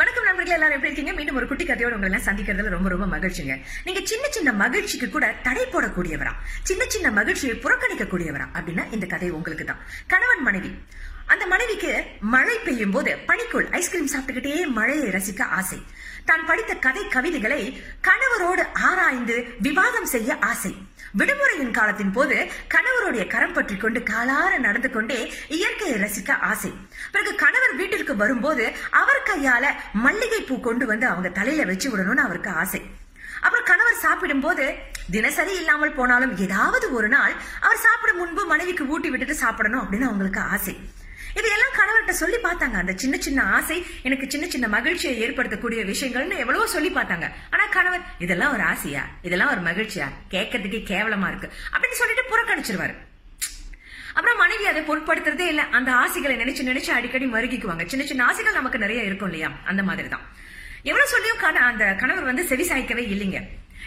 வணக்கம் நண்பர்கள் எல்லாரும் எப்படி இருக்கீங்க? மீண்டும் ஒரு குட்டி கதையோட உங்களை எல்லாம் சந்திக்கிறதுல ரொம்ப ரொம்ப மகிழ்ச்சிங்க. நீங்க சின்ன சின்ன மகிழ்ச்சிக்கு கூட தடை போடக்கூடியவரா? சின்ன சின்ன மகிழ்ச்சியை புறக்கணிக்க கூடியவரா அப்படின்னா இந்த கதை உங்களுக்கு தான் கணவன் மனைவி அந்த மனைவிக்கு மழை பெய்யும் போது பனிக்குள் ஐஸ்கிரீம் சாப்பிட்டுக்கிட்டே மழையை ரசிக்க ஆசை. தான் படித்த கதை கவிதைகளை கணவரோடு ஆராய்ந்து விவாதம் செய்ய ஆசை. விடுமுறையின் காலத்தின் போது கணவருடைய கரம் பற்றி கொண்டு காலார நடந்து கொண்டே இயற்கையை ரசிக்க ஆசை. பிறகு கணவர் வீட்டிற்கு வரும்போது அவர் கையால மல்லிகை பூ கொண்டு வந்து அவங்க தலையில வச்சு விடணும்னு அவருக்கு ஆசை. அப்புறம் கணவர் சாப்பிடும் போது தினசரி இல்லாமல் போனாலும் ஏதாவது ஒரு நாள் அவர் சாப்பிடும் முன்பு மனைவிக்கு ஊட்டி விட்டுட்டு சாப்பிடணும் அப்படின்னு அவங்களுக்கு ஆசை. இதையெல்லாம் கணவர்கிட்ட சொல்லி பார்த்தாங்க. அந்த சின்ன சின்ன ஆசை எனக்கு சின்ன சின்ன மகிழ்ச்சியை ஏற்படுத்தக்கூடிய விஷயங்கள்னு எவ்வளவோ சொல்லி பார்த்தாங்க. ஆனா கணவர் இதெல்லாம் ஒரு ஆசையா? இதெல்லாம் ஒரு மகிழ்ச்சியா? கேட்கறதுக்கே கேவலமா இருக்கு. அப்படின்னு சொல்லிட்டு புறக்கணிச்சிருவாரு. அப்புறம் மனைவி அதை பொருட்படுத்துறதே இல்ல. அந்த ஆசைகளை நினைச்சு நினைச்சு அடிக்கடி மருகிக்குவாங்க. சின்ன சின்ன ஆசைகள் நமக்கு நிறைய இருக்கும் இல்லையா? அந்த மாதிரி தான் எவ்வளவு சொல்லியும் கண- அந்த கணவர் வந்து செவி சாய்க்கவே இல்லைங்க.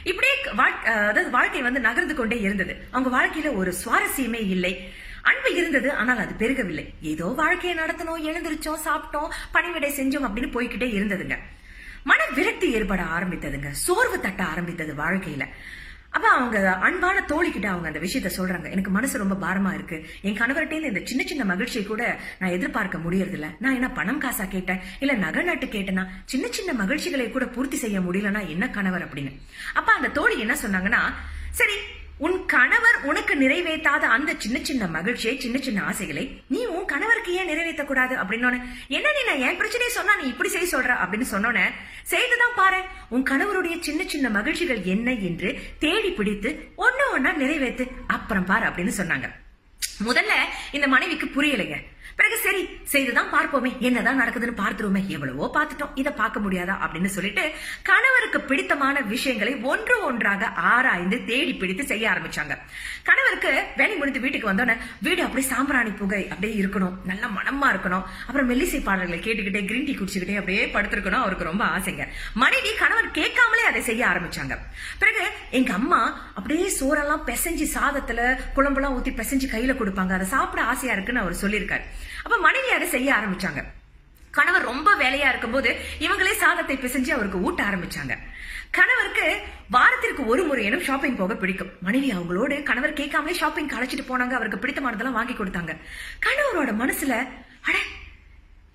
இப்படியே அதாவது வாழ்க்கை வந்து நகர்ந்து கொண்டே இருந்தது. அவங்க வாழ்க்கையில ஒரு சுவாரஸ்யமே இல்லை. அன்பு இருந்தது ஆனால் அது பெருகவில்லை. ஏதோ வாழ்க்கையை நடத்தணும் எழுந்திருச்சோம் சாப்பிட்டோம் பணிவிடை செஞ்சோம் அப்படின்னு போய்க்கிட்டே இருந்ததுங்க. மன விரக்தி ஏற்பட ஆரம்பித்ததுங்க. சோர்வு தட்ட ஆரம்பித்தது வாழ்க்கையில. அப்ப அவங்க அன்பான தோழிக்கிட்ட அவங்க அந்த விஷயத்த சொல்றாங்க. எனக்கு மனசு ரொம்ப பாரமா இருக்கு. என் கணவர்கிட்ட இந்த சின்ன சின்ன மகிழ்ச்சியை கூட நான் எதிர்பார்க்க முடியறது இல்ல நான் என்ன பணம் காசா கேட்டேன்? இல்ல நகை நட்டு கேட்டேனா? சின்ன சின்ன மகிழ்ச்சிகளை கூட பூர்த்தி செய்ய முடியலன்னா என்ன கணவர் அப்படின்னு. அப்ப அந்த தோழி என்ன சொன்னாங்கன்னா சரி உன் கணவர் உனக்கு நிறைவேற்றாத அந்த சின்ன சின்ன மகிழ்ச்சியை சின்ன சின்ன ஆசைகளை நீ உன் கணவருக்கு ஏன் நிறைவேற்ற கூடாது அப்படின்னு என்ன நீ நான் என் பிரச்சனையை சொன்னா நீ இப்படி செய்ய சொல்ற? அப்படின்னு சொன்னோன்னே செய்துதான் பாரு. உன் கணவருடைய சின்ன சின்ன மகிழ்ச்சிகள் என்ன என்று தேடி பிடித்து ஒன்னு ஒன்னா நிறைவேத்து அப்புறம் பாரு அப்படின்னு சொன்னாங்க. முதல்ல இந்த மனைவிக்கு புரியலைங்க. பிறகு சரி செய்துதான் பார்ப்போமே. என்னதான் நடக்குதுன்னு பார்த்துருவோமே. எவ்வளவோ பார்த்துட்டோம். இதை பார்க்க முடியாதா அப்படின்னு சொல்லிட்டு கணவருக்கு பிடித்தமான விஷயங்களை ஒன்று ஒன்றாக ஆராய்ந்து தேடி பிடித்து செய்ய ஆரம்பிச்சாங்க. கணவருக்கு வேலை முடிந்து வீட்டுக்கு வந்தோடனே வீடு அப்படியே சாம்பிராணி புகை அப்படியே இருக்கணும். நல்ல மனமா இருக்கணும். அப்புறம் மெல்லிசை பாடல்களை கேட்டுக்கிட்டே கிரீன் டீ குடிச்சுக்கிட்டே அப்படியே படுத்திருக்கணும். அவருக்கு ரொம்ப ஆசைங்க. மனைவி கணவர் கேட்காமலே அதை செய்ய ஆரம்பிச்சாங்க. பிறகு எங்க அம்மா அப்படியே சோறெல்லாம் பிசைஞ்சு சாதத்துல குழம்புலாம் ஊத்தி பிசைஞ்சு கையில கொடுப்பாங்க. அதை சாப்பிட ஆசையா இருக்குன்னு அவர் சொல்லியிருக்காரு. அப்ப மனைவி அதை செய்ய ஆரம்பிச்சாங்க. கணவர் ரொம்ப வேலையா இருக்கும்போது இவங்களே சாதத்தை பிசைஞ்சு அவருக்கு ஊட்ட ஆரம்பிச்சாங்க. கணவருக்கு வாரத்திற்கு ஒரு முறையினும் ஷாப்பிங் போக பிடிக்கும். மனைவி அவங்களோடு கணவர் கேட்காமலே ஷாப்பிங் அழைச்சிட்டு போனாங்க. அவருக்கு பிடித்தமானதெல்லாம் வாங்கி கொடுத்தாங்க. கணவரோட மனசுல அட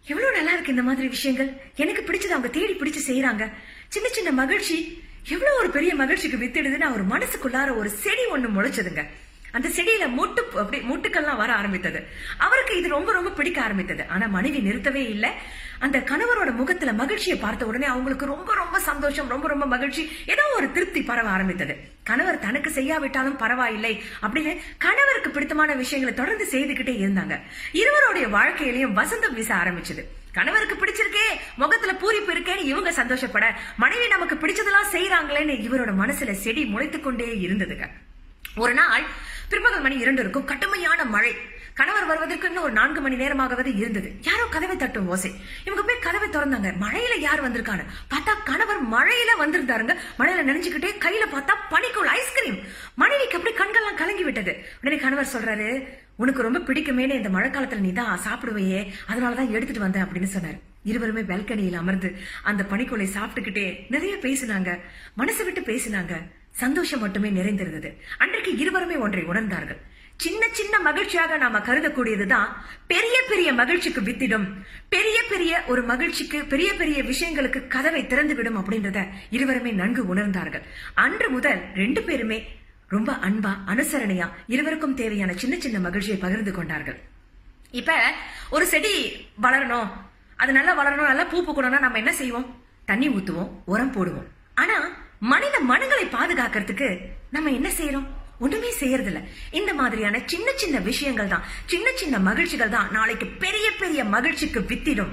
எவ்வளவு நல்லா இருக்கு இந்த மாதிரி விஷயங்கள். எனக்கு பிடிச்சது அவங்க தேடி பிடிச்சு செய்யறாங்க சின்ன சின்ன மகிழ்ச்சி. எவ்வளவு ஒரு பெரிய மகிழ்ச்சிக்கு வித்திடுதுன்னு அவர் மனசுக்குள்ளார ஒரு செடி ஒண்ணு முளைச்சதுங்க. அந்த செடியில மூட்டு அப்படி மூட்டுக்கள்லாம் வர ஆரம்பித்தது. அவருக்கு இது ரொம்ப ரொம்ப பிடிக்க ஆரம்பித்தது. ஆனா மனைவி நிறுத்தவே இல்லை. அந்த கணவரோட முகத்துல மகிழ்ச்சியை பார்த்த உடனே அவங்களுக்கு ரொம்ப ரொம்ப சந்தோஷம் ரொம்ப ரொம்ப மகிழ்ச்சி. ஏதோ ஒரு திருப்தி பரவ ஆரம்பித்தது. கணவர் தனக்கு செய்யாவிட்டாலும் பரவாயில்லை அப்படின்னு கணவருக்கு பிடித்தமான விஷயங்களை தொடர்ந்து செய்துகிட்டே இருந்தாங்க. இருவருடைய வாழ்க்கையிலையும் வசந்தம் வீச ஆரம்பிச்சது. கணவருக்கு பிடிச்சிருக்கே முகத்துல பூரிப்பு இருக்கேன்னு இவங்க சந்தோஷப்பட. மனைவி நமக்கு பிடிச்சதெல்லாம் செய்யறாங்களேன்னு இவரோட மனசுல செடி முளைத்துக் கொண்டே இருந்ததுங்க. ஒரு நாள் பிற்பகல் மணி இரண்டு இருக்கும் கடுமையான மழை. கணவர் வருவதற்கு இன்னும் ஒரு நான்கு மணி நேரமாகவே இருந்தது. யாரோ கதவை தட்டும் ஓசை. இவங்க போய் கதவை திறந்தாங்க. மழையில யார் வந்திருக்கான்னு. பார்த்தா கணவர் மழையில வந்திருந்தாருங்க. மழையில நினைச்சுக்கிட்டே கையில பார்த்தா பனிக்குள் ஐஸ்கிரீம். மனைவிக்கு அப்படி கண்கள்லாம் கலங்கி விட்டது. உடனே கணவர் சொல்றாரு உனக்கு ரொம்ப பிடிக்குமேனு இந்த மழை காலத்துல நீ தான் சாப்பிடுவையே. அதனாலதான் எடுத்துட்டு வந்தேன் அப்படின்னு சொன்னாரு. இருவருமே பால்கனியில் அமர்ந்து அந்த பனிக்குலை சாப்பிட்டுக்கிட்டே நிறைய பேசினாங்க. மனசு விட்டு பேசினாங்க. சந்தோஷம் மட்டுமே நிறைந்திருந்தது. அன்றைக்கு இருவருமே ஒன்றை உணர்ந்தார்கள். சின்ன சின்ன மகிழ்ச்சியாக நாம கருதக்கூடியதுதான் பெரிய பெரிய மகிழ்ச்சிக்கு வித்திடும். பெரிய பெரிய ஒரு மகிழ்ச்சிக்கு பெரிய பெரிய விஷயங்களுக்கு கதவை திறந்து விடும் அப்படின்றத இருவருமே நன்கு உணர்ந்தார்கள். அன்று முதல் ரெண்டு பேருமே ரொம்ப அன்பா அனுசரணையா இருவருக்கும் தேவையான சின்ன சின்ன மகிழ்ச்சியை பகிர்ந்து கொண்டார்கள். இப்ப ஒரு செடி வளரணும். அது நல்லா வளரணும் நல்லா பூ பூக்கணும்னா நம்ம என்ன செய்வோம்? தண்ணி ஊத்துவோம் உரம் போடுவோம். ஆனா மனித மனங்களை பாதுகாக்கிறதுக்கு நம்ம என்ன செய்யறோம்? ஒண்ணுமே செய்யறது இல்ல இந்த மாதிரியான சின்ன சின்ன விஷயங்கள் தான் சின்ன சின்ன மகிழ்ச்சிகள் தான் நாளைக்கு பெரிய பெரிய மகிழ்ச்சிக்கு வித்திடும்.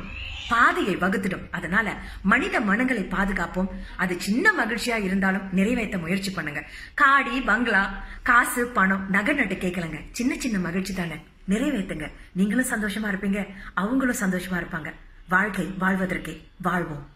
பாதையை வகுத்திடும். அதனால மனித மனங்களை பாதுகாப்போம். அது சின்ன மகிழ்ச்சியா இருந்தாலும் நிறைவேற்ற முயற்சி பண்ணுங்க. காடி பங்களா காசு பணம் நகை நட்டு கேட்கலங்க. சின்ன சின்ன மகிழ்ச்சி தானே. நிறைவேற்றுங்க நீங்களும் சந்தோஷமா இருப்பீங்க. அவங்களும் சந்தோஷமா இருப்பாங்க. வாழ்க்கை வாழ்வதற்கே வாழ்வோம்.